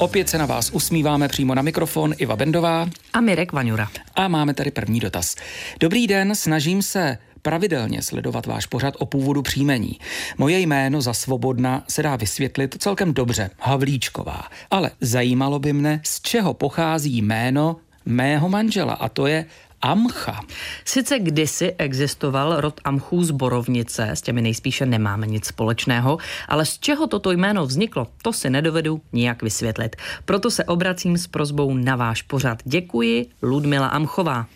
Opět se na vás usmíváme přímo na mikrofon Iva Bendová a Mirek Vaňura. A máme tady první dotaz. Dobrý den, snažím se pravidelně sledovat váš pořad o původu příjmení. Moje jméno za svobodna se dá vysvětlit celkem dobře, Havlíčková. Ale zajímalo by mne, z čeho pochází jméno mého manžela a to je Amcha. Sice kdysi existoval rod Amchů z Borovnice, s těmi nejspíše nemáme nic společného, ale z čeho toto jméno vzniklo, to si nedovedu nijak vysvětlit. Proto se obracím s prozbou na váš pořad. Děkuji, Ludmila Amchová.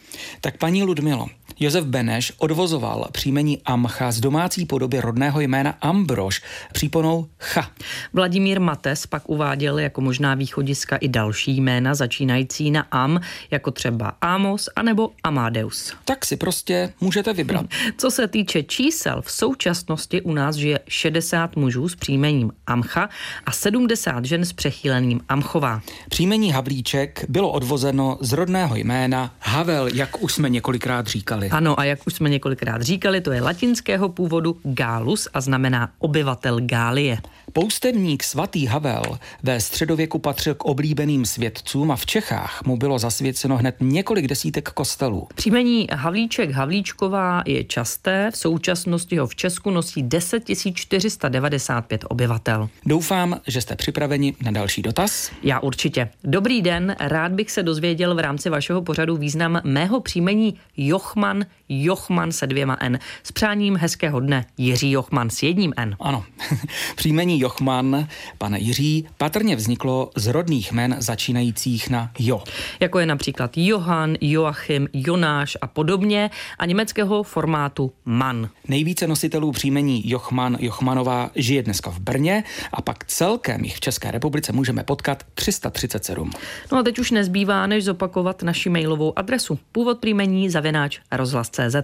Tak paní Ludmilo, Josef Beneš odvozoval příjmení Amcha z domácí podoby rodného jména Ambrož příponou Cha. Vladimír Mates pak uváděl jako možná východiska i další jména začínající na Am, jako třeba Amos anebo Amadeus. Tak si prostě můžete vybrat. Co se týče čísel, v současnosti u nás žije 60 mužů s příjmením Amcha a 70 žen s přechýleným Amchová. Příjmení Havlíček bylo odvozeno z rodného jména Havel, jak už jsme několikrát říkali říkali. Ano, a jak už jsme několikrát říkali, to je latinského původu Gallus a znamená obyvatel Gálie. Poustevník svatý Havel ve středověku patřil k oblíbeným svědcům a v Čechách mu bylo zasvěceno hned několik desítek kostelů. Příjmení Havlíček Havlíčková je časté, v současnosti ho v Česku nosí 10 495 obyvatel. Doufám, že jste připraveni na další dotaz. Já určitě. Dobrý den, rád bych se dozvěděl v rámci vašeho pořadu význam mého příjmení Jochman, Jochman se dvěma N. S přáním hezkého dne Jiří Jochman s jedním N. Ano, příjmení Jochman, pane Jiří, patrně vzniklo z rodných men začínajících na Jo. Jako je například Johann, Joachim, Jonáš a podobně a německého formátu Mann. Nejvíce nositelů příjmení Jochman, Jochmanová žije dneska v Brně a pak celkem jich v České republice můžeme potkat 337. No a teď už nezbývá, než zopakovat naši mailovou adresu. Původ příjmení zavináč rozhlas.cz.